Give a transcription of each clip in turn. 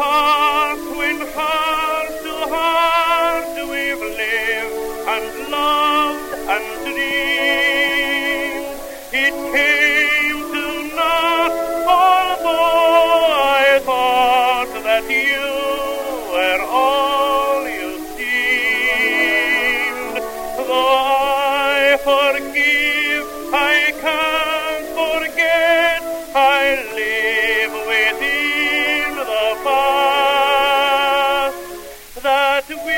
heart when heart to heart we've lived and loved and dreamed. It came to win.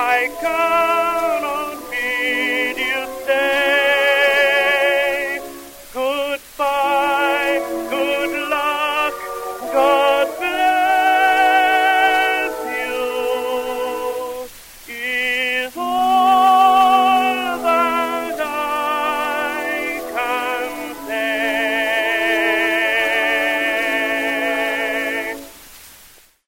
I come.